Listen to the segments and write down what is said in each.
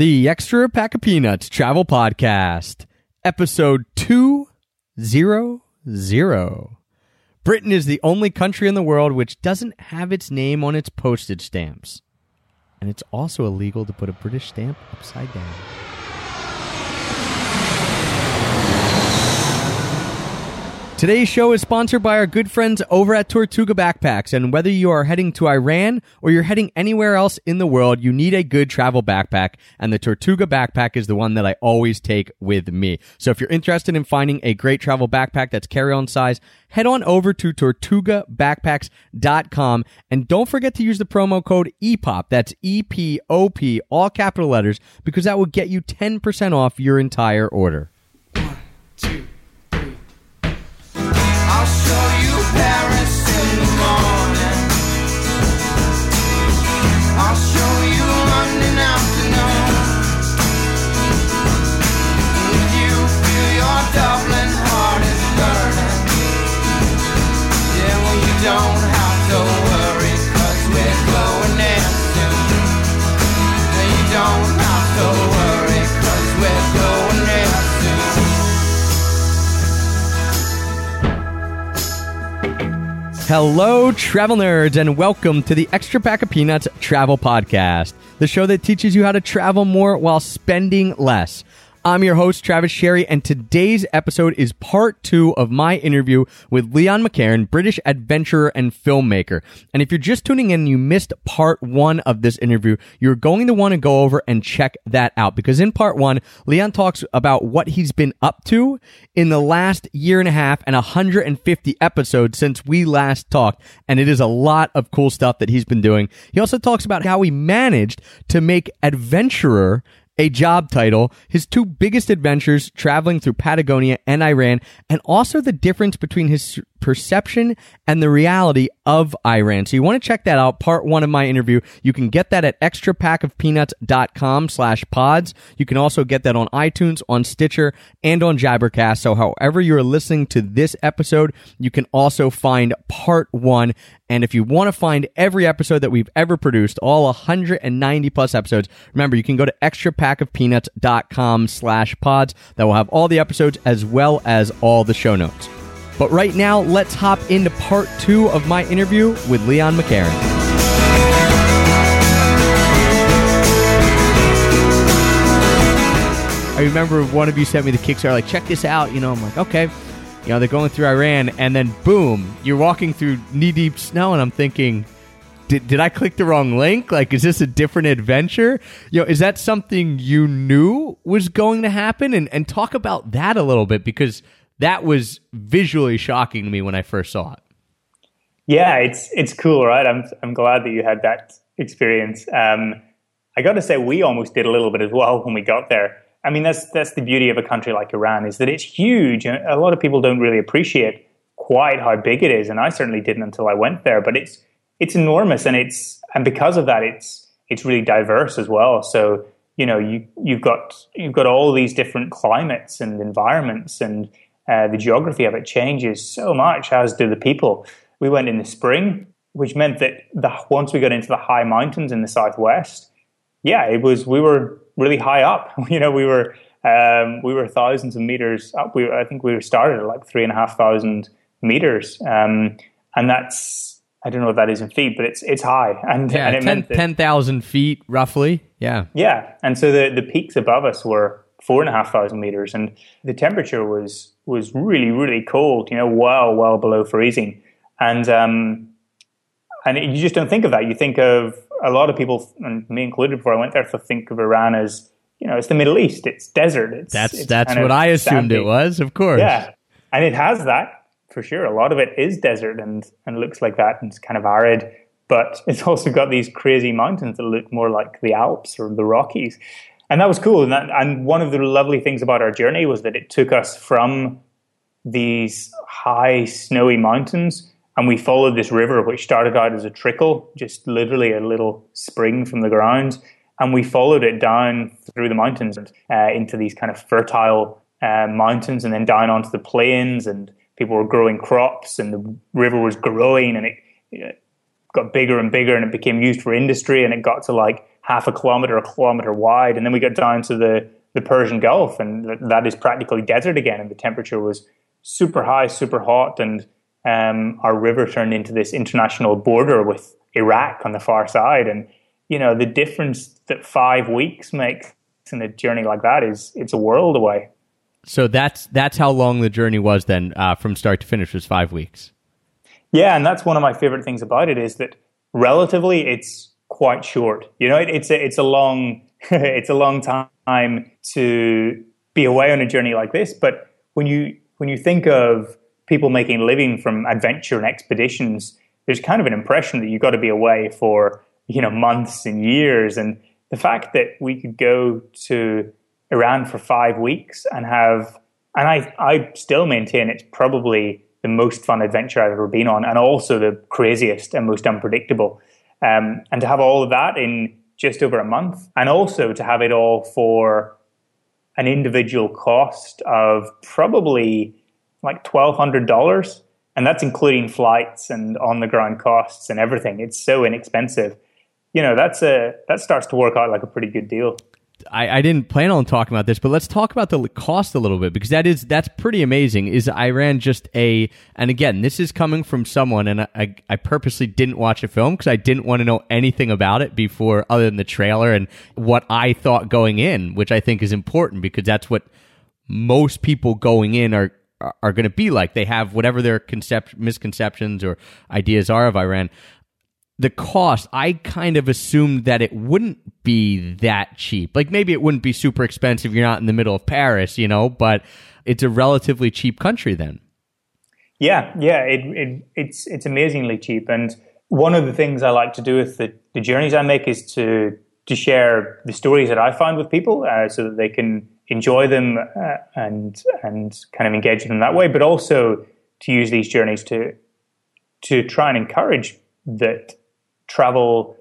The Extra Pack of Peanuts Travel Podcast, episode 200. Britain is the only country in the world which doesn't have its name on its postage stamps. And it's also illegal to put a British stamp upside down. Today's show is sponsored by our good friends over at Tortuga Backpacks. And whether you are heading to Iran or you're heading anywhere else in the world, you need a good travel backpack. And the Tortuga backpack is the one that I always take with me. So if you're interested in finding a great travel backpack that's carry on size, head on over to tortugabackpacks.com and don't forget to use the promo code EPOP. That's E P O P, all capital letters, because that will get you 10% off your entire order. I'll show you Paris Hello, travel nerds, and welcome to the Extra Pack of Peanuts Travel Podcast, the show that teaches you how to travel more while spending less. I'm your host, Travis Sherry, and today's episode is part two of my interview with Leon McCarron, British adventurer and filmmaker. And if you're just tuning in and you missed part one of this interview, you're going to want to go over and check that out because in part one, Leon talks about what he's been up to in the last year and a half and 150 episodes since we last talked. And it is a lot of cool stuff that he's been doing. He also talks about how he managed to make adventurer a job title, his two biggest adventures traveling through Patagonia and Iran, and also the difference between his perception and the reality of Iran. So you want to check that out, part one of my interview. You can get that at extrapackofpeanuts.com slash pods. You can also get that on iTunes, on Stitcher, and on Jabbercast. So however you're listening to this episode, you can also find part one. And if you want to find every episode that we've ever produced, all 190 plus episodes, remember you can go to extrapackofpeanuts.com slash pods. That will have all the episodes as well as all the show notes. But right now, let's hop into part two of my interview with Leon McCarron. I remember one of you sent me the Kickstarter, like, check this out. You know, I'm like, okay. You know, they're going through Iran, and then boom, you're walking through knee deep snow, and I'm thinking, did, did I click the wrong link? Like, is this a different adventure? You know, is that something you knew was going to happen? And, and talk about that a little bit because that was visually shocking to me when I first saw it. Yeah, it's it's cool, right? I'm I'm glad that you had that experience. Um, I got to say, we almost did a little bit as well when we got there. I mean, that's that's the beauty of a country like Iran is that it's huge, and a lot of people don't really appreciate quite how big it is. And I certainly didn't until I went there. But it's it's enormous, and it's and because of that, it's it's really diverse as well. So you know, you you've got you've got all these different climates and environments, and uh, the geography of it changes so much, as do the people. We went in the spring, which meant that the, once we got into the high mountains in the southwest, yeah, it was we were really high up. You know, we were um, we were thousands of meters up. We I think we were started at like three and a half thousand meters, um, and that's I don't know what that is in feet, but it's it's high. And, Yeah, and it 10 meant 10,000 feet roughly. Yeah. yeah, and so the the peaks above us were four and a half thousand meters, and the temperature was was really really cold. You know, well well below freezing, and um, and you just don't think of that. You think of a lot of people, and me included, before I went there, to think of Iran as you know, it's the Middle East, it's desert. It's That's it's that's what I assumed sandy. it was, of course. Yeah, and it has that for sure. A lot of it is desert and and looks like that, and it's kind of arid. But it's also got these crazy mountains that look more like the Alps or the Rockies, and that was cool. And that, and one of the lovely things about our journey was that it took us from these high snowy mountains and we followed this river which started out as a trickle just literally a little spring from the ground and we followed it down through the mountains uh, into these kind of fertile uh, mountains and then down onto the plains and people were growing crops and the river was growing and it, it got bigger and bigger and it became used for industry and it got to like half a kilometer, a kilometer wide, and then we got down to the the Persian Gulf, and th- that is practically desert again, and the temperature was super high, super hot, and um, our river turned into this international border with Iraq on the far side, and you know the difference that five weeks makes in a journey like that is it's a world away. So that's that's how long the journey was then, uh, from start to finish was five weeks. Yeah, and that's one of my favorite things about it is that relatively it's quite short. You know, it, it's a it's a long it's a long time to be away on a journey like this. But when you when you think of people making a living from adventure and expeditions, there's kind of an impression that you've got to be away for you know months and years. And the fact that we could go to Iran for five weeks and have and I I still maintain it's probably the most fun adventure I've ever been on, and also the craziest and most unpredictable. Um, and to have all of that in just over a month, and also to have it all for an individual cost of probably like twelve hundred dollars, and that's including flights and on the ground costs and everything. It's so inexpensive. You know, that's a that starts to work out like a pretty good deal. I, I didn't plan on talking about this, but let's talk about the cost a little bit because that is that's pretty amazing. Is Iran just a and again this is coming from someone and I I purposely didn't watch a film because I didn't want to know anything about it before other than the trailer and what I thought going in, which I think is important because that's what most people going in are are going to be like. They have whatever their concept misconceptions or ideas are of Iran the cost, I kind of assumed that it wouldn't be that cheap. Like maybe it wouldn't be super expensive. You're not in the middle of Paris, you know, but it's a relatively cheap country then. Yeah, yeah, it, it, it's it's amazingly cheap. And one of the things I like to do with the, the journeys I make is to to share the stories that I find with people, uh, so that they can enjoy them uh, and and kind of engage in them that way. But also to use these journeys to to try and encourage that travel,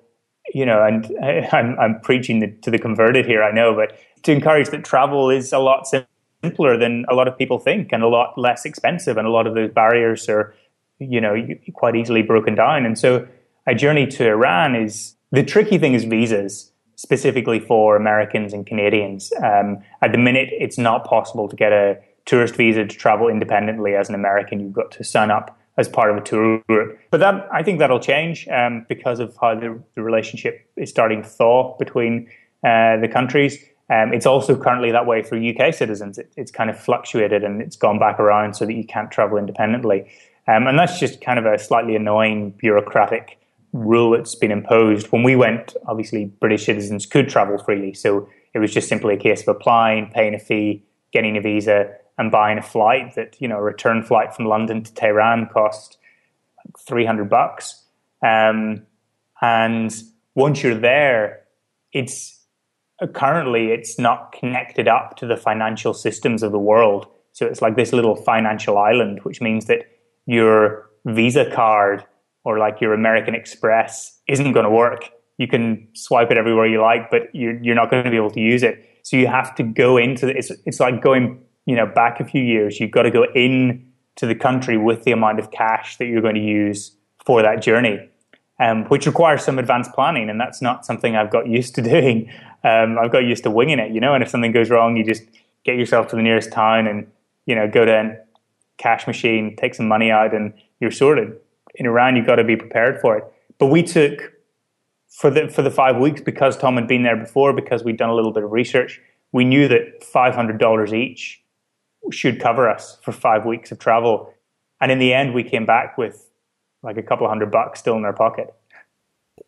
you know, and I'm, I'm preaching the, to the converted here, I know, but to encourage that travel is a lot simpler than a lot of people think and a lot less expensive. And a lot of those barriers are, you know, quite easily broken down. And so a journey to Iran is the tricky thing is visas specifically for Americans and Canadians. Um, at the minute, it's not possible to get a tourist visa to travel independently as an American. You've got to sign up as part of a tour group. But that I think that'll change um, because of how the, the, relationship is starting to thaw between uh, the countries. Um, it's also currently that way for UK citizens. It, it's kind of fluctuated and it's gone back around so that you can't travel independently. Um, and that's just kind of a slightly annoying bureaucratic rule that's been imposed. When we went, obviously, British citizens could travel freely. So it was just simply a case of applying, paying a fee, getting a visa, and buying a flight that you know a return flight from London to Tehran cost three hundred bucks. Um, and once you're there, it's currently it's not connected up to the financial systems of the world. So it's like this little financial island, which means that your Visa card or like your American Express isn't going to work. You can swipe it everywhere you like, but you're, you're not going to be able to use it. So you have to go into it's, it's like going you know, back a few years, you've got to go in to the country with the amount of cash that you're going to use for that journey, um, which requires some advanced planning. And that's not something I've got used to doing. Um, I've got used to winging it, you know, and if something goes wrong, you just get yourself to the nearest town and, you know, go to a cash machine, take some money out, and you're sorted. In Iran, you've got to be prepared for it. But we took, for the, for the five weeks, because Tom had been there before, because we'd done a little bit of research, we knew that $500 each should cover us for five weeks of travel. And in the end, we came back with like a couple of hundred bucks still in our pocket.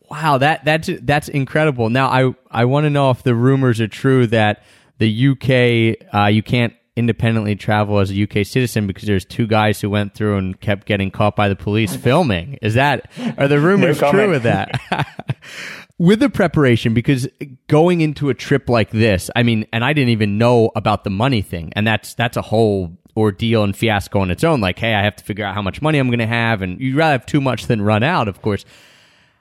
Wow, that that's that's incredible. Now, I I want to know if the rumors are true that the UK uh, you can't independently travel as a UK citizen because there's two guys who went through and kept getting caught by the police filming. Is that are the rumors no true with that? with the preparation because going into a trip like this i mean and i didn't even know about the money thing and that's that's a whole ordeal and fiasco on its own. Like hey i have to figure out how much money i'm going to have and you'd rather have too much than run out of course.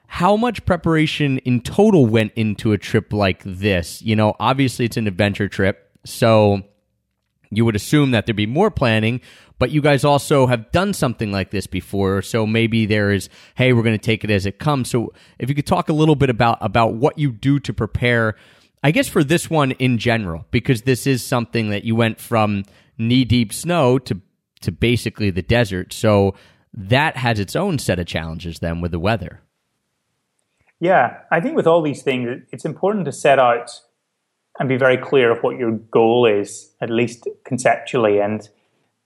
How much preparation in total went into a trip like this? You know obviously it's an adventure trip so you would assume that there'd be more planning, but you guys also have done something like this before. So maybe there is, hey, we're going to take it as it comes. So if you could talk a little bit about about what you do to prepare, I guess for this one in general, because this is something that you went from knee deep snow to to basically the desert. So that has its own set of challenges then with the weather. Yeah, I think with all these things, it's important to set out and be very clear of what your goal is, at least conceptually. And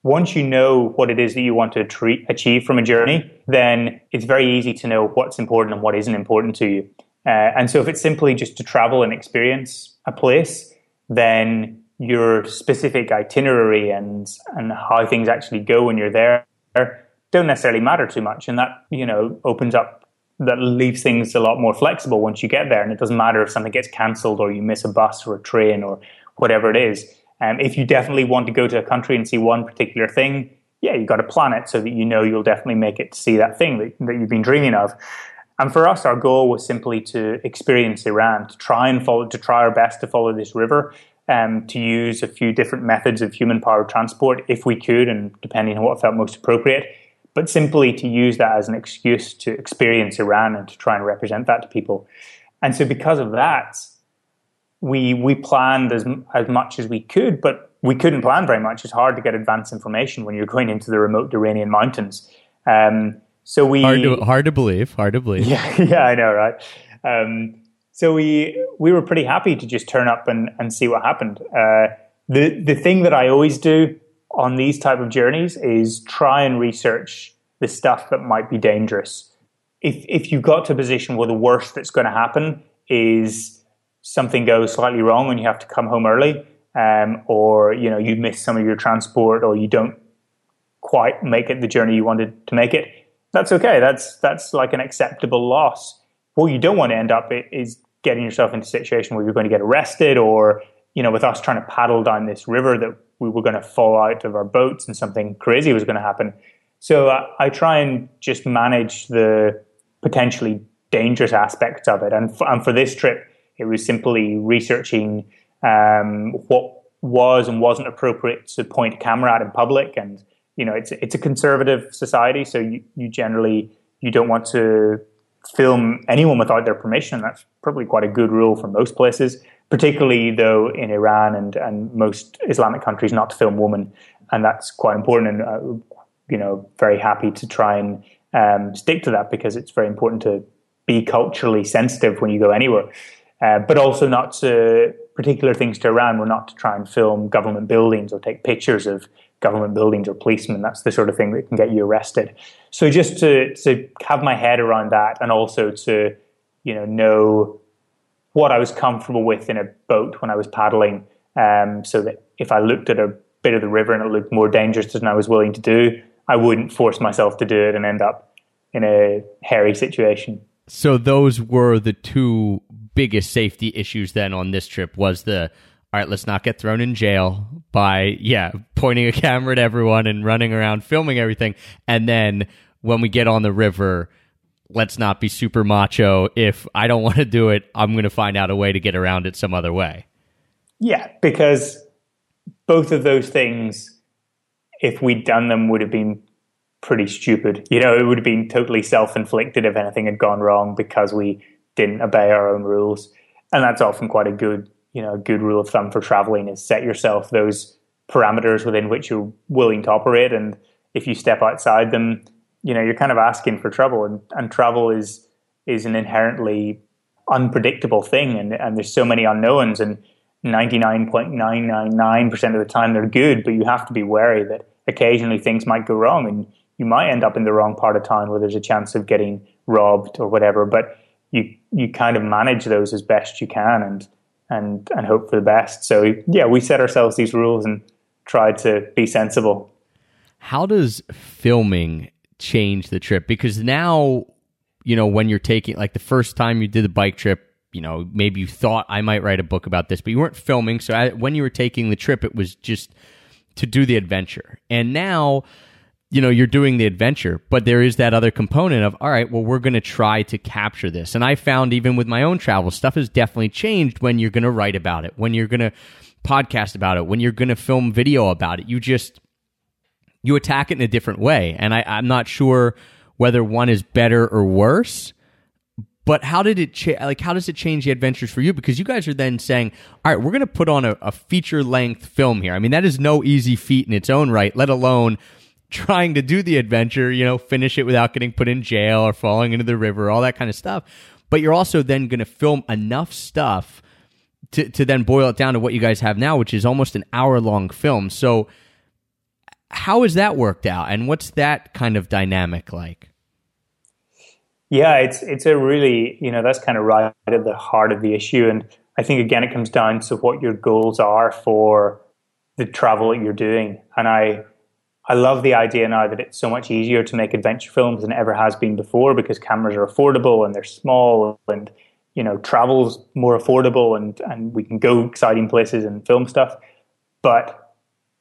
once you know what it is that you want to tre- achieve from a journey, then it's very easy to know what's important and what isn't important to you. Uh, and so if it's simply just to travel and experience a place, then your specific itinerary and, and how things actually go when you're there don't necessarily matter too much. And that, you know, opens up that leaves things a lot more flexible once you get there. And it doesn't matter if something gets cancelled or you miss a bus or a train or whatever it is. Um, if you definitely want to go to a country and see one particular thing, yeah, you've got to plan it so that you know you'll definitely make it to see that thing that, that you've been dreaming of. And for us, our goal was simply to experience Iran, to try and follow, to try our best to follow this river, um, to use a few different methods of human powered transport if we could, and depending on what felt most appropriate but simply to use that as an excuse to experience Iran and to try and represent that to people. And so, because of that, we we planned as as much as we could, but we couldn't plan very much. It's hard to get advance information when you're going into the remote Iranian mountains. Um, so we hard to hard to believe, hard to believe. Yeah, yeah, I know, right? Um, so we we were pretty happy to just turn up and, and see what happened. Uh, the the thing that I always do on these type of journeys is try and research the stuff that might be dangerous. If if you got to a position where the worst that's going to happen is something goes slightly wrong and you have to come home early, um, or you know you miss some of your transport, or you don't quite make it the journey you wanted to make it, that's okay. That's that's like an acceptable loss. What you don't want to end up is getting yourself into a situation where you're going to get arrested, or you know, with us trying to paddle down this river that we were going to fall out of our boats and something crazy was going to happen. So I, I try and just manage the potentially dangerous aspects of it. And, f- and for this trip, it was simply researching um, what was and wasn't appropriate to point a camera at in public. And you know, it's it's a conservative society, so you, you generally you don't want to film anyone without their permission. That's probably quite a good rule for most places particularly though in Iran and, and most Islamic countries, not to film women. And that's quite important. And, uh, you know, very happy to try and um, stick to that because it's very important to be culturally sensitive when you go anywhere. Uh, but also not to particular things to Iran. We're not to try and film government buildings or take pictures of government buildings or policemen. That's the sort of thing that can get you arrested. So just to to have my head around that, and also to you know know what I was comfortable with in a boat when I was paddling, um, so that if I looked at a bit of the river and it looked more dangerous than I was willing to do, I wouldn't force myself to do it and end up in a hairy situation. So those were the two biggest safety issues then on this trip was the all right, let's not get thrown in jail by yeah, pointing a camera at everyone and running around filming everything. And then when we get on the river, let's not be super macho. If I don't want to do it, I'm going to find out a way to get around it some other way. Yeah, because both of those things, if we'd done them, would have been pretty stupid. You know, it would have been totally self inflicted if anything had gone wrong because we didn't obey our own rules. And that's often quite a good, you know, a good rule of thumb for traveling is set yourself those parameters within which you're willing to operate. And if you step outside them, you know you're kind of asking for trouble and, and travel is is an inherently unpredictable thing and, and there's so many unknowns and 99.999% of the time they're good but you have to be wary that occasionally things might go wrong and you might end up in the wrong part of town where there's a chance of getting robbed or whatever but you you kind of manage those as best you can and and and hope for the best. So yeah we set ourselves these rules and tried to be sensible. How does filming change the trip? Because now you know when you're taking like the first time you did the bike trip you know maybe you thought i might write a book about this but you weren't filming. So I, when you were taking the trip it was just to do the adventure. And now you know you're doing the adventure but there is that other component of all right well we're going to try to capture this. And i found even with my own travel stuff has definitely changed when you're going to write about it when you're going to podcast about it, when you're going to film video about it. You just you attack it in a different way, and I, I'm not sure whether one is better or worse. But how did it cha- like? How does it change the adventures for you? Because you guys are then saying, "All right, we're going to put on a, a feature length film here." I mean, that is no easy feat in its own right. Let alone trying to do the adventure. You know, finish it without getting put in jail or falling into the river, all that kind of stuff. But you're also then going to film enough stuff to to then boil it down to what you guys have now, which is almost an hour long film. So, how has that worked out, and what's that kind of dynamic like? Yeah, it's it's a really you know that's kind of right at the heart of the issue, and I think again it comes down to what your goals are for the travel that you're doing, and I I love the idea now that it's so much easier to make adventure films than it ever has been before because cameras are affordable and they're small and you know travel's more affordable and and we can go exciting places and film stuff, but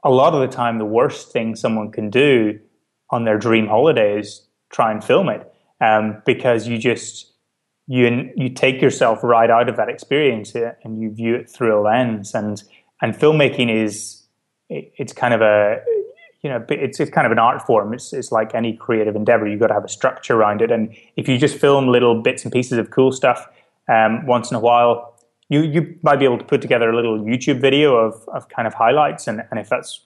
a lot of the time the worst thing someone can do on their dream holiday is try and film it um, because you just you you take yourself right out of that experience uh, and you view it through a lens. And and filmmaking is it, it's kind of a you know it's it's kind of an art form. It's it's like any creative endeavor. You've got to have a structure around it. And if you just film little bits and pieces of cool stuff um, once in a while you you might be able to put together a little YouTube video of of kind of highlights and and if that's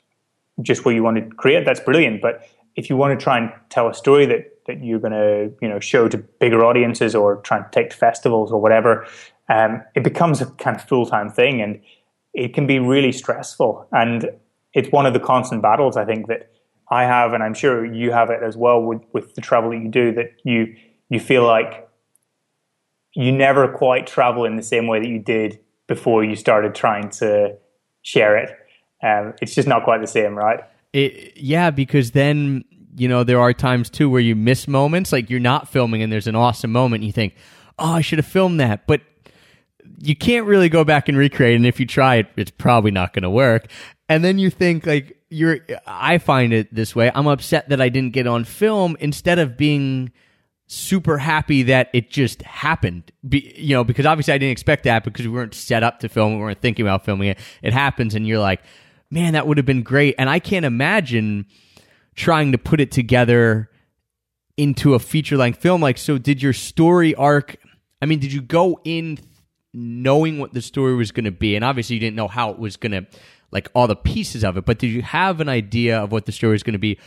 just what you want to create that's brilliant but if you want to try and tell a story that that you're going to you know show to bigger audiences or try and take to festivals or whatever, um, it becomes a kind of full time thing, and it can be really stressful. And it's one of the constant battles I think that I have, and I'm sure you have it as well with with the travel that you do. That you you feel like you never quite travel in the same way that you did before you started trying to share it. Um, it's just not quite the same, right? It, yeah, because then you know there are times too where you miss moments, like you're not filming and there's an awesome moment, and you think, "Oh, I should have filmed that," but you can't really go back and recreate. And if you try it, it's probably not going to work. And then you think like you're. I find it this way. I'm upset that I didn't get on film instead of being super happy that it just happened. Be, you know, because obviously I didn't expect that because we weren't set up to film. We weren't thinking about filming it. It happens, and you're like, man, that would have been great. And I can't imagine trying to put it together into a feature length film. Like, so did your story arc? I mean, did you go in knowing what the story was going to be? And obviously, you didn't know how it was going to, like, all the pieces of it, but did you have an idea of what the story was going to be?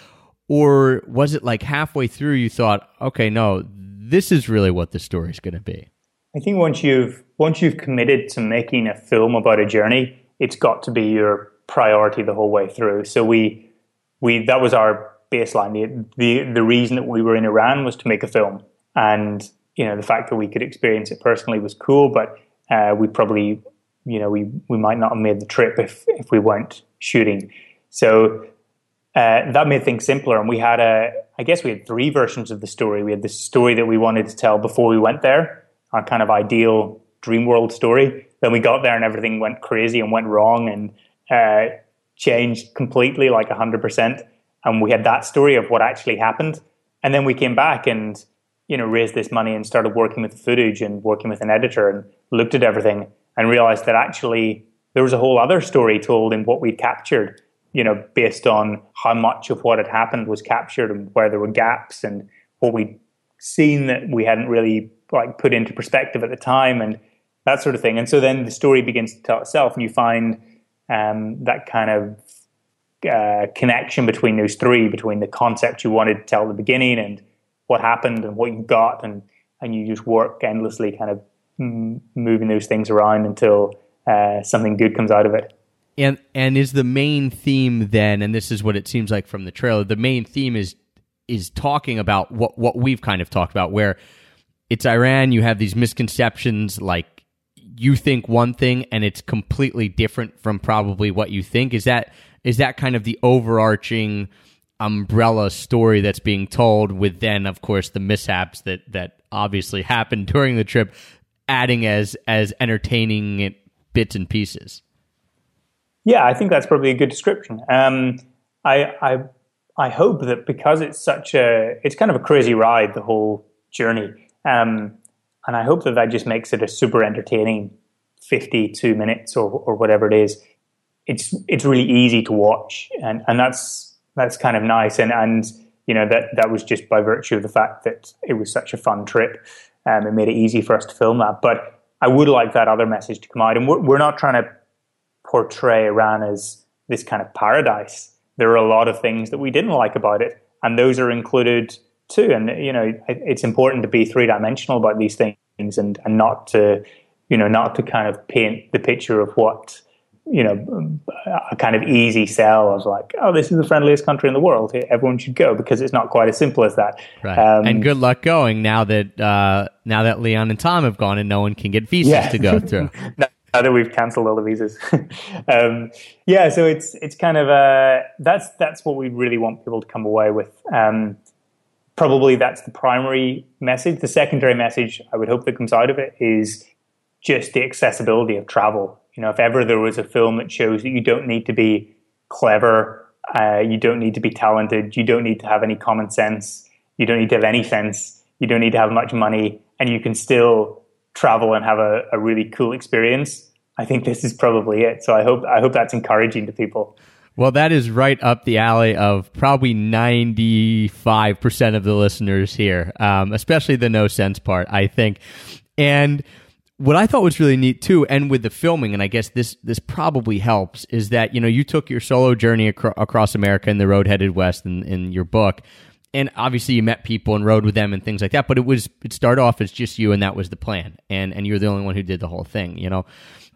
Or was it like halfway through you thought, okay, no, this is really what the story is going to be? I think once you've once you've committed to making a film about a journey, it's got to be your priority the whole way through. So we we that was our baseline. The, the the reason that we were in Iran was to make a film, and you know the fact that we could experience it personally was cool. But uh, we probably you know we we might not have made the trip if if we weren't shooting. So uh, that made things simpler. And we had a I guess we had three versions of the story. We had the story that we wanted to tell before we went there, our kind of ideal dream world story. Then we got there and everything went crazy and went wrong and uh, changed completely, like 100%. And we had that story of what actually happened. And then we came back and, you know, raised this money and started working with the footage and working with an editor and looked at everything and realized that actually there was a whole other story told in what we'd captured, you know, based on how much of what had happened was captured and where there were gaps and what we'd seen that we hadn't really like put into perspective at the time and that sort of thing. And so then the story begins to tell itself and you find um, that kind of uh, connection between those three, between the concept you wanted to tell at the beginning and what happened and what you got, and and you just work endlessly, kind of moving those things around until uh, something good comes out of it. And and is the main theme then, and this is what it seems like from the trailer. The main theme is is talking about what what we've kind of talked about, where it's Iran. You have these misconceptions like you think one thing and it's completely different from probably what you think. Is that is that kind of the overarching umbrella story that's being told with then of course the mishaps that that obviously happened during the trip adding as as entertaining it bits and pieces yeah i think that's probably a good description um, I, I i hope that because it's such a it's kind of a crazy ride the whole journey um, and I hope that that just makes it a super entertaining 52 minutes or, or whatever it is. it's it's really easy to watch, and and that's that's kind of nice, and and you know that that was just by virtue of the fact that it was such a fun trip. Um, it made it easy for us to film that, but I would like that other message to come out, and we're, we're not trying to portray Iran as this kind of paradise. There are a lot of things that we didn't like about it, and those are included too. And you know, it's important to be three dimensional about these things, and and not to you know not to kind of paint the picture of what you know a kind of easy sell of like oh this is the friendliest country in the world everyone should go because it's not quite as simple as that right um, and good luck going now that uh, now that leon and tom have gone and no one can get visas yeah. to go through that we've cancelled all the visas. Um, yeah so it's it's kind of uh, that's that's what we really want people to come away with. Um, probably that's the primary message. The secondary message i would hope that comes out of it is just the accessibility of travel. You know, if ever there was a film that shows that you don't need to be clever, uh, you don't need to be talented, you don't need to have any common sense, you don't need to have any sense, you don't need to have much money, and you can still travel and have a, a really cool experience. I think this is probably it. So I hope I hope that's encouraging to people. Well, that is right up the alley of probably 95% of the listeners here, um, especially the no sense part, I think. And what I thought was really neat too, and with the filming, and I guess this this probably helps, is that you know you took your solo journey acro- across America in the road headed west in, in your book, and obviously you met people and rode with them and things like that. But it was it started off as just you, and that was the plan, and and you're the only one who did the whole thing. You know,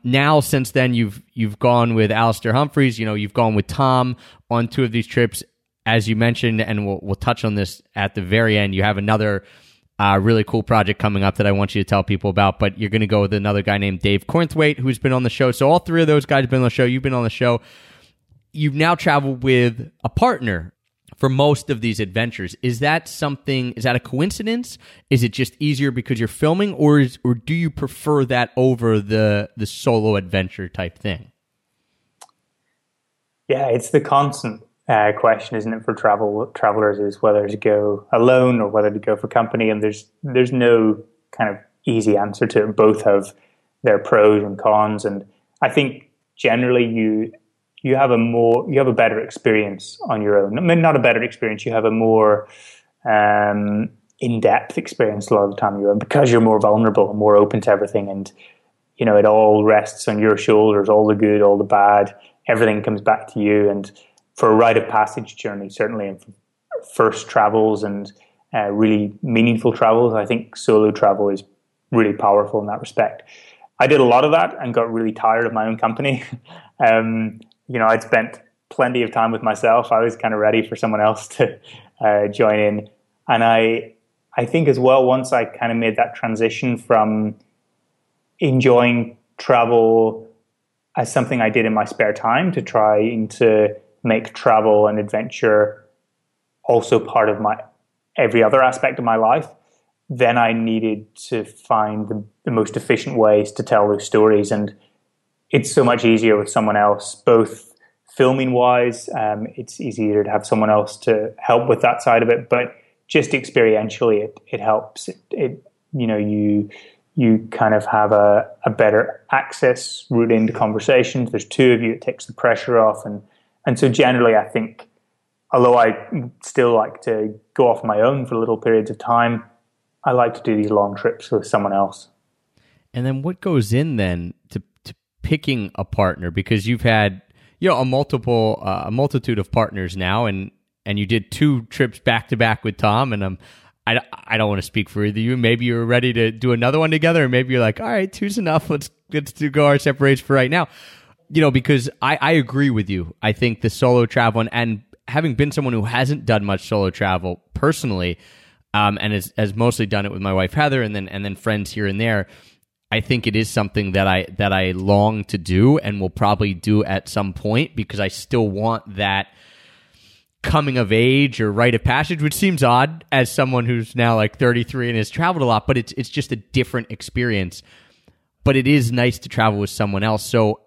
now since then you've you've gone with Alastair Humphreys, you know, you've gone with Tom on two of these trips, as you mentioned, and we'll we'll touch on this at the very end. You have another uh, really cool project coming up that I want you to tell people about. But you're going to go with another guy named Dave Cornthwaite, who's been on the show. So all three of those guys have been on the show. You've been on the show. You've now traveled with a partner for most of these adventures. Is that something? Is that a coincidence? Is it just easier because you're filming, or is, or do you prefer that over the the solo adventure type thing? Yeah, it's the constant uh, question, isn't it, for travel travelers is whether to go alone or whether to go for company, and there's there's no kind of easy answer to it. Both have their pros and cons, and I think generally you you have a more you have a better experience on your own. I mean, not a better experience. You have a more um, in depth experience a lot of the time. You because you're more vulnerable and more open to everything, and you know it all rests on your shoulders. All the good, all the bad, everything comes back to you, and for a rite of passage journey, certainly, and first travels and uh, really meaningful travels, I think solo travel is really powerful in that respect. I did a lot of that and got really tired of my own company. um, you know, I'd spent plenty of time with myself. I was kind of ready for someone else to uh, join in, and I, I think as well. Once I kind of made that transition from enjoying travel as something I did in my spare time to trying to make travel and adventure also part of my every other aspect of my life, then I needed to find the, the, most efficient ways to tell those stories. And it's so much easier with someone else, both filming wise, um, it's easier to have someone else to help with that side of it, but just experientially, it, it helps. It, it, you know, you, you kind of have a, a better access route into conversations. There's two of you, it takes the pressure off and and so generally, I think, although I still like to go off my own for little periods of time, I like to do these long trips with someone else. And then what goes in then to, to picking a partner? Because you've had you know a multiple uh, a multitude of partners now, and and you did two trips back to back with Tom, and I'm. I, I don't want to speak for either you. Maybe you're ready to do another one together, and maybe you're like, all right, two's enough. Let's let's do go our separate ways for right now you know, because I, I agree with you. I think the solo travel and, having been someone who hasn't done much solo travel personally, um, and has, has mostly done it with my wife Heather, and then and then friends here and there. I think it is something that I that I long to do and will probably do at some point because I still want that coming of age or rite of passage, which seems odd as someone who's now like 33 and has traveled a lot, but it's it's just a different experience. But it is nice to travel with someone else. So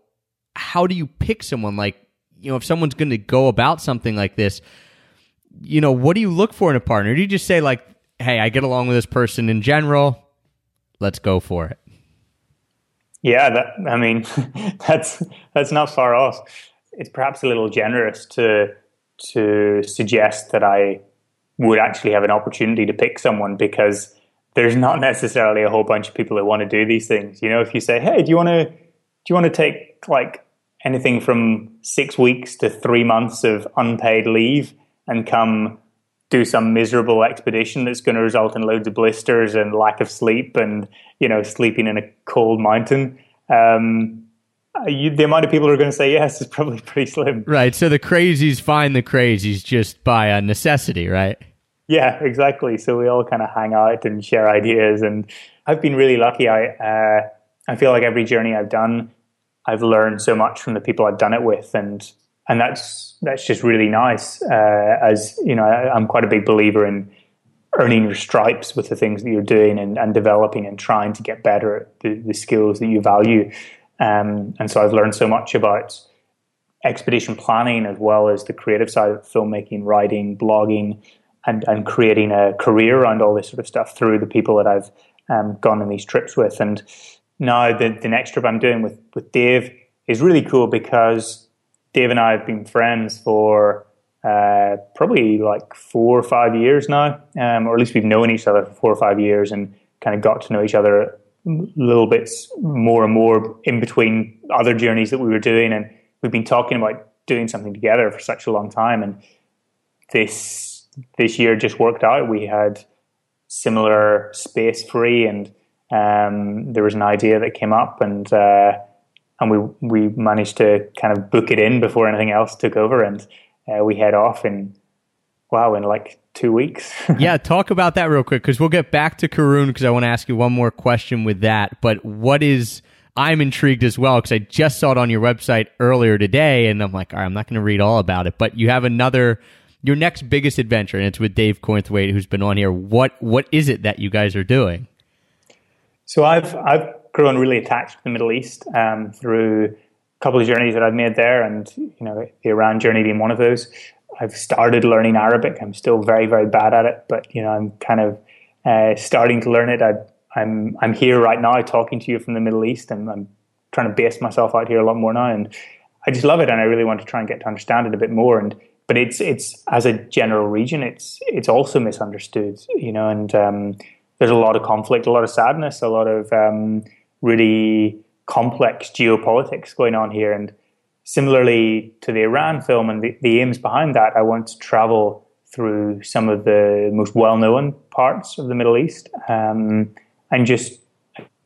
how do you pick someone like you know if someone's going to go about something like this you know what do you look for in a partner do you just say like hey i get along with this person in general let's go for it yeah that, i mean that's that's not far off it's perhaps a little generous to to suggest that I would actually have an opportunity to pick someone because there's not necessarily a whole bunch of people that want to do these things. You know, if you say, "Hey, do you want to do you want to take like anything from six weeks to three months of unpaid leave and come do some miserable expedition that's going to result in loads of blisters and lack of sleep and you know sleeping in a cold mountain?" Um, you, the amount of people who are going to say yes is probably pretty slim. Right. So the crazies find the crazies just by a necessity, right? Yeah, exactly. So we all kind of hang out and share ideas, and I've been really lucky. I uh, I feel like every journey I've done, I've learned so much from the people I've done it with, and and that's that's just really nice. Uh, as you know, I, I'm quite a big believer in earning your stripes with the things that you're doing and, and developing and trying to get better at the, the skills that you value. Um, and so I've learned so much about expedition planning as well as the creative side of filmmaking, writing, blogging, and, and creating a career around all this sort of stuff through the people that I've um, gone on these trips with. And now the, the next trip I'm doing with, with Dave is really cool because Dave and I have been friends for uh, probably like four or five years now, um, or at least we've known each other for four or five years and kind of got to know each other a little bits more and more in between other journeys that we were doing. And we've been talking about doing something together for such a long time. And this this year just worked out. We had similar space free, and um, there was an idea that came up, and uh, and we we managed to kind of book it in before anything else took over, and uh, we head off in wow in like two weeks. yeah, talk about that real quick because we'll get back to Karun because I want to ask you one more question with that. But what is I'm intrigued as well because I just saw it on your website earlier today, and I'm like, all right, I'm not going to read all about it, but you have another your next biggest adventure, and it's with Dave Cornthwaite, who's been on here. What what is it that you guys are doing? So I've I've grown really attached to the Middle East um, through a couple of journeys that I've made there, and you know the Iran journey being one of those. I've started learning Arabic. I'm still very very bad at it, but you know I'm kind of uh, starting to learn it. I, I'm I'm here right now talking to you from the Middle East, and I'm trying to base myself out here a lot more now, and I just love it, and I really want to try and get to understand it a bit more. And but it's it's as a general region, it's it's also misunderstood, you know, and um, there's a lot of conflict, a lot of sadness, a lot of um, really complex geopolitics going on here. And similarly to the Iran film and the, the aims behind that, I want to travel through some of the most well-known parts of the Middle East um, and just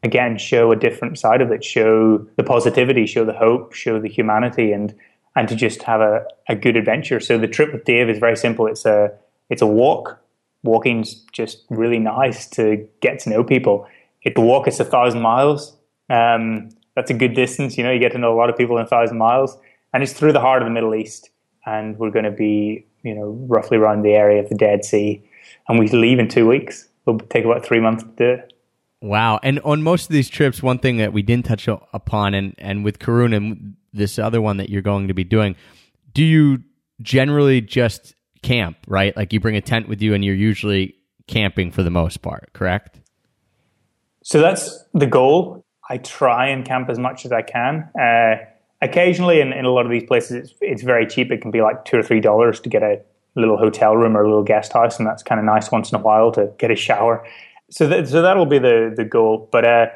again show a different side of it, show the positivity, show the hope, show the humanity, and and to just have a, a good adventure. So the trip with Dave is very simple. It's a it's a walk. Walking's just really nice to get to know people. If the walk is a thousand miles, um, that's a good distance. You know, you get to know a lot of people in a thousand miles, and it's through the heart of the Middle East. And we're going to be, you know, roughly around the area of the Dead Sea, and we leave in two weeks. It'll take about three months to do it. Wow. And on most of these trips, one thing that we didn't touch upon, and, and with Karun and this other one that you're going to be doing, do you generally just camp, right? Like you bring a tent with you and you're usually camping for the most part, correct? So that's the goal. I try and camp as much as I can. Uh, occasionally, in, in a lot of these places, it's, it's very cheap. It can be like two or three dollars to get a little hotel room or a little guest house, and that's kind of nice once in a while to get a shower. So, that, so that'll be the the goal. But uh,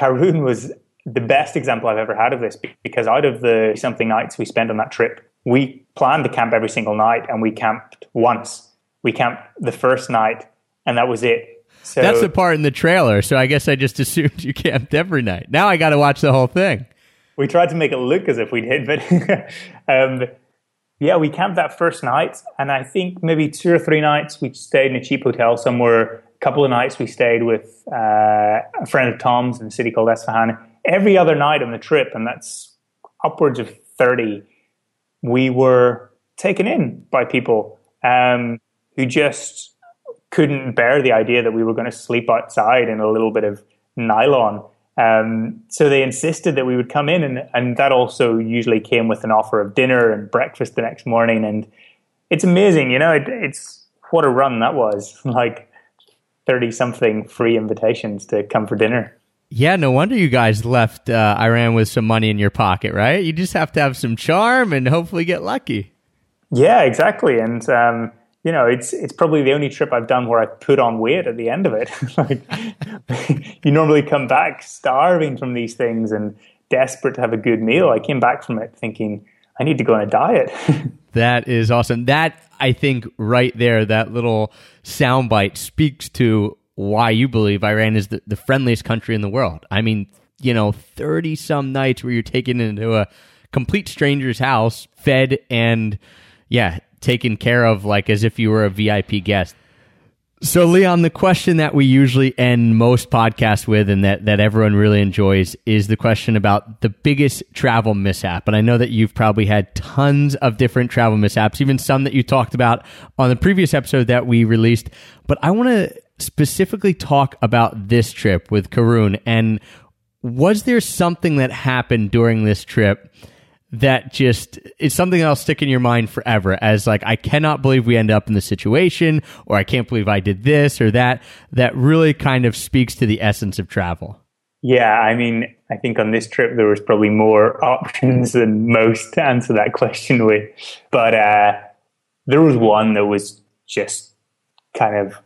was the best example I've ever had of this because out of the something nights we spent on that trip, we planned to camp every single night and we camped once. We camped the first night and that was it. So That's the part in the trailer. So I guess I just assumed you camped every night. Now I got to watch the whole thing. We tried to make it look as if we did, but um, yeah, we camped that first night. And I think maybe two or three nights we stayed in a cheap hotel somewhere. A couple of nights we stayed with uh, a friend of Tom's in a city called Esfahan every other night on the trip, and that's upwards of 30, we were taken in by people um, who just couldn't bear the idea that we were going to sleep outside in a little bit of nylon. Um, so they insisted that we would come in, and, and that also usually came with an offer of dinner and breakfast the next morning. And it's amazing, you know, it, it's what a run that was like 30 something free invitations to come for dinner. Yeah, no wonder you guys left uh, Iran with some money in your pocket, right? You just have to have some charm and hopefully get lucky. Yeah, exactly. And um, you know, it's it's probably the only trip I've done where I put on weight at the end of it. like you normally come back starving from these things and desperate to have a good meal. I came back from it thinking I need to go on a diet. that is awesome. That I think right there, that little soundbite speaks to why you believe Iran is the, the friendliest country in the world. I mean, you know, 30 some nights where you're taken into a complete stranger's house, fed and, yeah, taken care of like as if you were a VIP guest. So, Leon, the question that we usually end most podcasts with and that, that everyone really enjoys is the question about the biggest travel mishap. And I know that you've probably had tons of different travel mishaps, even some that you talked about on the previous episode that we released. But I want to specifically talk about this trip with Karun. And was there something that happened during this trip that just is something that'll stick in your mind forever as like I cannot believe we end up in this situation or I can't believe I did this or that that really kind of speaks to the essence of travel. Yeah, I mean, I think on this trip there was probably more options than most to answer that question with. But uh, there was one that was just kind of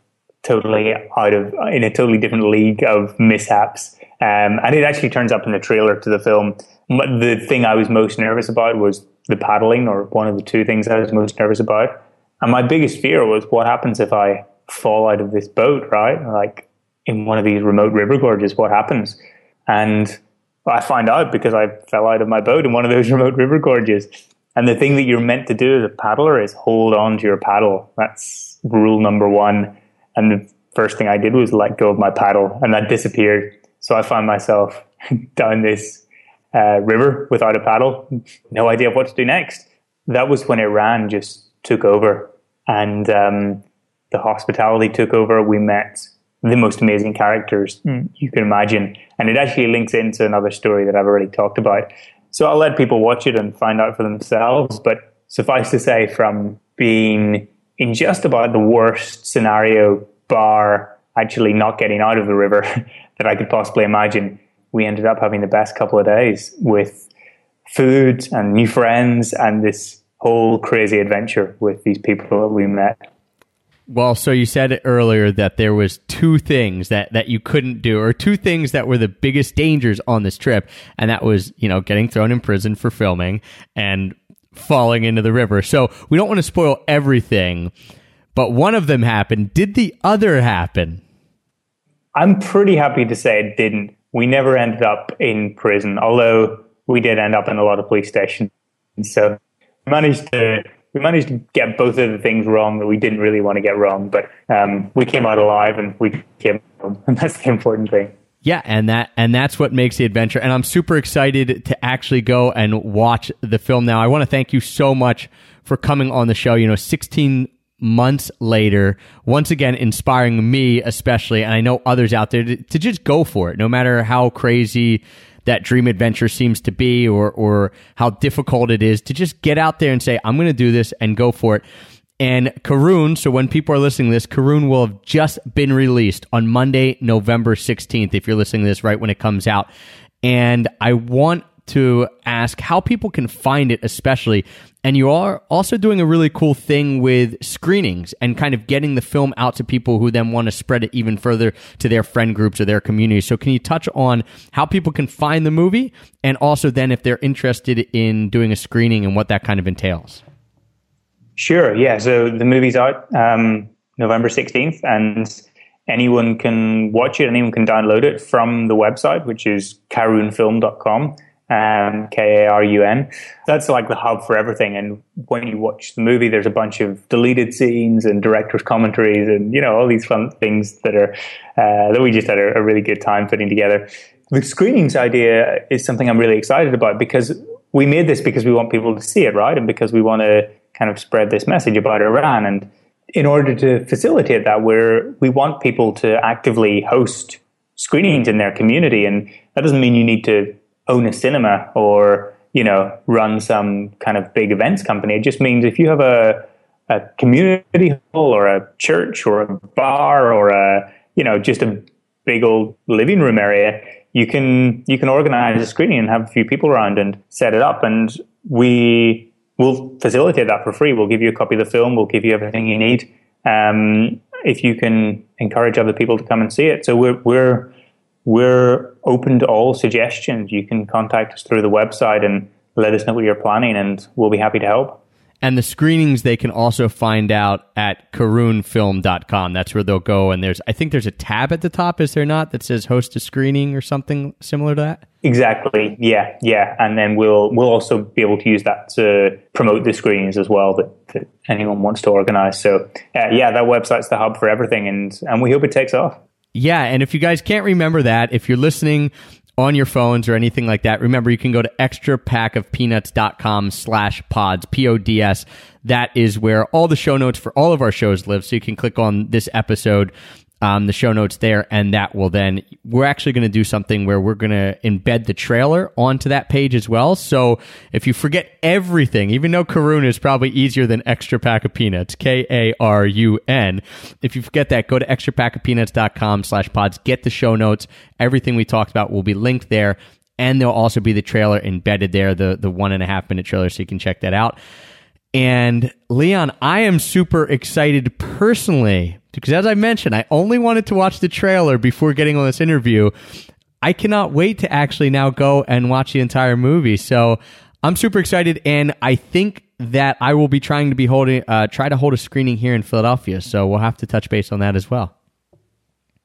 totally out of in a totally different league of mishaps. Um, and it actually turns up in the trailer to the film. The thing I was most nervous about was the paddling, or one of the two things I was most nervous about. And my biggest fear was what happens if I fall out of this boat, right? Like in one of these remote river gorges, what happens? And I find out because I fell out of my boat in one of those remote river gorges. And the thing that you're meant to do as a paddler is hold on to your paddle. That's rule number one. And the first thing I did was let go of my paddle and that disappeared. So I found myself down this uh, river without a paddle, no idea what to do next. That was when Iran just took over and um, the hospitality took over. We met the most amazing characters mm. you can imagine. And it actually links into another story that I've already talked about. So I'll let people watch it and find out for themselves. But suffice to say, from being in just about the worst scenario, bar actually not getting out of the river that I could possibly imagine, we ended up having the best couple of days with food and new friends and this whole crazy adventure with these people that we met. Well, so you said earlier that there was two things that, that you couldn't do, or two things that were the biggest dangers on this trip, and that was, you know, getting thrown in prison for filming and falling into the river. So we don't want to spoil everything, but one of them happened. Did the other happen? I'm pretty happy to say it didn't. We never ended up in prison, although we did end up in a lot of police stations. So we managed to we managed to get both of the things wrong that we didn't really want to get wrong, but um, we came out alive and we came home, and that's the important thing. Yeah, and that and that's what makes the adventure. And I'm super excited to actually go and watch the film now. I want to thank you so much for coming on the show. You know, 16 months later, once again inspiring me especially, and I know others out there to, to just go for it, no matter how crazy that dream adventure seems to be or or how difficult it is to just get out there and say I'm going to do this and go for it. And Karun, so when people are listening to this, Karun will have just been released on Monday, November 16th, if you're listening to this right when it comes out. And I want to ask how people can find it, especially. And you are also doing a really cool thing with screenings and kind of getting the film out to people who then want to spread it even further to their friend groups or their communities. So, can you touch on how people can find the movie and also then if they're interested in doing a screening and what that kind of entails? Sure. Yeah. So, the movie's out um, November 16th, and anyone can watch it, anyone can download it from the website, which is karunfilm.com um, K A R U N. That's like the hub for everything. And when you watch the movie, there's a bunch of deleted scenes and director's commentaries and, you know, all these fun things that are, uh, that we just had a, a really good time putting together. The screenings idea is something I'm really excited about because we made this because we want people to see it, right? And because we want to kind of spread this message about Iran. And in order to facilitate that, we're, we want people to actively host screenings in their community. And that doesn't mean you need to own a cinema or you know run some kind of big events company. It just means if you have a a community hall or a church or a bar or a you know just a big old living room area, you can you can organize a screening and have a few people around and set it up, and we will facilitate that for free. We'll give you a copy of the film. We'll give you everything you need. Um, if you can encourage other people to come and see it, so we're we're we're open to all suggestions. You can contact us through the website and let us know what you're planning, and we'll be happy to help. And the screenings they can also find out at karunfilm.com. That's where they'll go. And there's, I think there's a tab at the top, is there not, that says host a screening or something similar to that? Exactly. Yeah. Yeah. And then we'll, we'll also be able to use that to promote the screenings as well that, that anyone wants to organize. So, uh, yeah, that website's the hub for everything. And, and we hope it takes off. Yeah, and if you guys can't remember that, if you're listening on your phones or anything like that, remember you can go to extrapackofpeanuts.com slash pods, P-O-D-S. That is where all the show notes for all of our shows live. So you can click on this episode um, the show notes there, and that will then we're actually going to do something where we're going to embed the trailer onto that page as well. So if you forget everything, even though Karun is probably easier than Extra Pack of Peanuts, K A R U N. If you forget that, go to extra pack of extrapackofpeanuts.com slash pods, get the show notes. Everything we talked about will be linked there, and there'll also be the trailer embedded there, the the one and a half minute trailer, so you can check that out. And Leon, I am super excited personally because, as I mentioned, I only wanted to watch the trailer before getting on this interview. I cannot wait to actually now go and watch the entire movie. So I'm super excited, and I think that I will be trying to be holding, uh, try to hold a screening here in Philadelphia. So we'll have to touch base on that as well.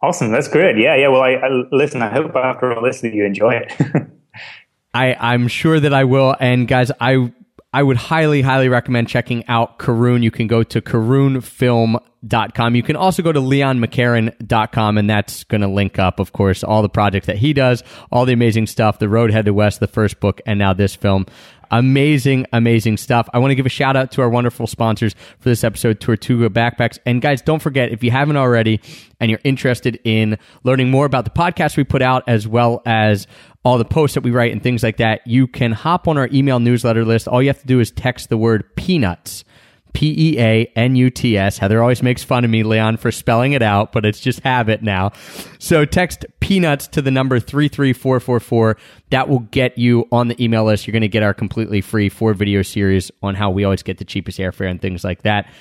Awesome, that's great. Yeah, yeah. Well, I, I listen. I hope after all this that you enjoy it. I, I'm sure that I will. And guys, I I would highly, highly recommend checking out Karun. You can go to karunfilm.com. You can also go to leonmccarron.com, and that's going to link up, of course, all the projects that he does, all the amazing stuff, The Road Headed West, the first book, and now this film. Amazing, amazing stuff. I want to give a shout out to our wonderful sponsors for this episode, Tortuga Backpacks. And guys, don't forget, if you haven't already and you're interested in learning more about the podcast we put out, as well as all the posts that we write and things like that, you can hop on our email newsletter list. All you have to do is text the word peanuts. P E A N U T S. Heather always makes fun of me, Leon, for spelling it out, but it's just habit now. So text peanuts to the number 33444. That will get you on the email list. You're going to get our completely free four video series on how we always get the cheapest airfare and things like that.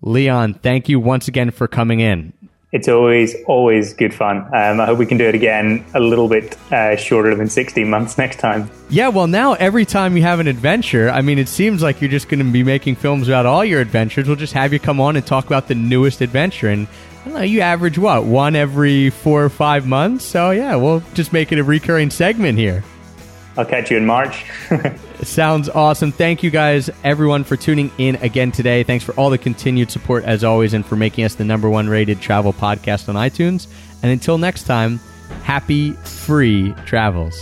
Leon, thank you once again for coming in it's always always good fun. Um, I hope we can do it again a little bit uh, shorter than 16 months next time. Yeah, well, now every time you have an adventure, I mean, it seems like you're just going to be making films about all your adventures. We'll just have you come on and talk about the newest adventure. And I don't know, you average what, one every four or five months? So, yeah, we'll just make it a recurring segment here. I'll catch you in March. Sounds awesome. Thank you guys, everyone, for tuning in again today. Thanks for all the continued support, as always, and for making us the number one rated travel podcast on iTunes. And until next time, happy free travels.